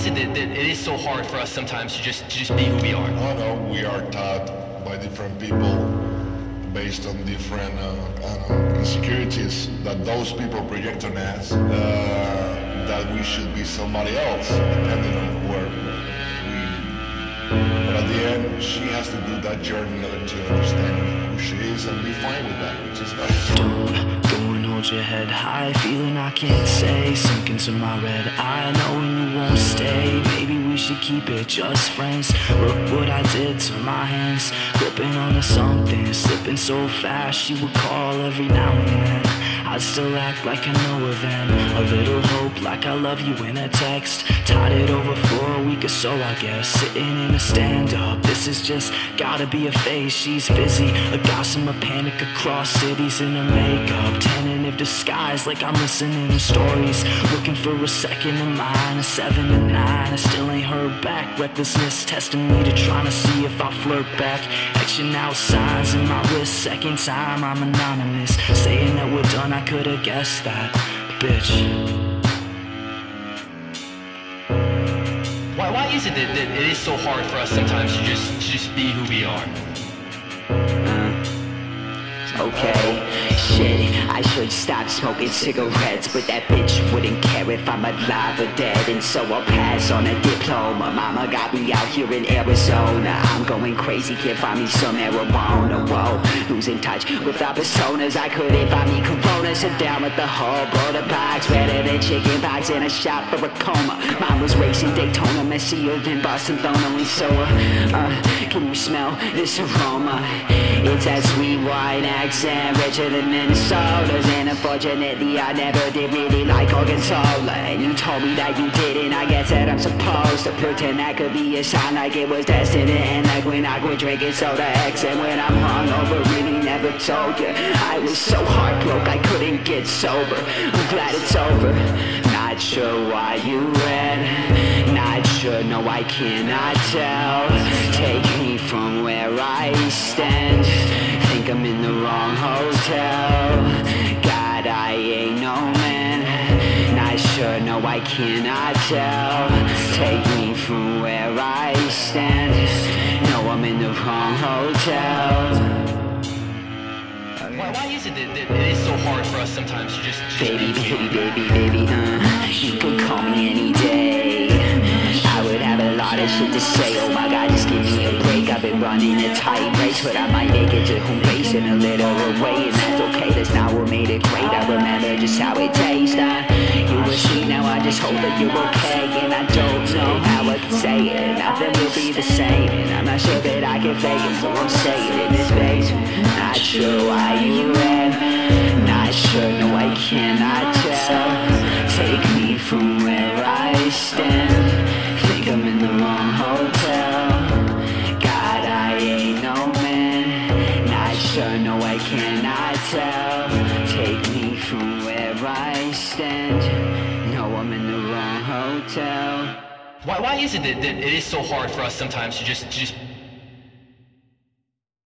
is it that, that it is so hard for us sometimes to just to just be who we are? Know. We are taught by different people based on different uh, insecurities that those people project on us uh, that we should be somebody else depending on where we. But at the end, she has to do that journey in order to understand who she is and be fine with that, which is nice. Hold your head high, feeling I can't say, sinking to my red eye, knowing you won't stay. Maybe we should keep it just friends. Look what I did to my hands, gripping onto something, slipping so fast. She would call every now and then. I'd still act like I know her then. A little hope, like I love you in a text. Tied it over for a week or so, I guess. Sitting in a stand up, this is just gotta be a phase. She's busy, a gossamer panic across cities in her makeup. Tentative disguise, like I'm listening to stories. Looking for a second of mine, a seven to nine. I still ain't heard back. Recklessness testing me to trying to see if I flirt back. Action out signs in my wrist. Second time I'm anonymous, saying that we're done. I could've guessed that, bitch. Why, why is it that, that it is so hard for us sometimes to just to just be who we are? Okay, shit, I should stop smoking cigarettes, but that bitch wouldn't care if I'm alive or dead, and so I'll pass on a diploma. Mama got me out here in Arizona. I'm going crazy, can't find me some marijuana. Whoa, losing touch with our personas. I couldn't find me Corona. Sit down with the whole border box, better than chicken pox and a shot for a coma. Mine was racing Daytona, messier than Barcelona, and so uh, uh, can you smell this aroma? It's that sweet wine accent, richer than Minnesota's. And unfortunately I never did really like Arkansas. And you told me that you didn't, I guess that I'm supposed to pretend that could be a sign like it was destined And Like when I quit drinking soda X and when I'm hungover Really never told you I was so heartbroken I couldn't get sober. I'm glad it's over. Not sure why you ran Sure, no I cannot tell. Take me from where I stand. Think I'm in the wrong hotel. God, I ain't no man. Not sure, no I cannot tell. Take me from where I stand. No, I'm in the wrong hotel. Why, why is it that, that it is so hard for us sometimes to just, just Baby, baby, baby, baby, I've been running a tight race, but I might make it to home base in a little way, and that's okay. That's not what made it great. I remember just how it tastes. Uh, you were sweet, now I just hope that you're okay, and I don't know how I can say it. Nothing will be the same, and I'm not sure that I can fake it, so I'm staying in this basement. Not sure why you ran. Sure, I tell. Take me from where I stand. No, I'm in the wrong hotel. Why, why is it that, that it is so hard for us sometimes to just just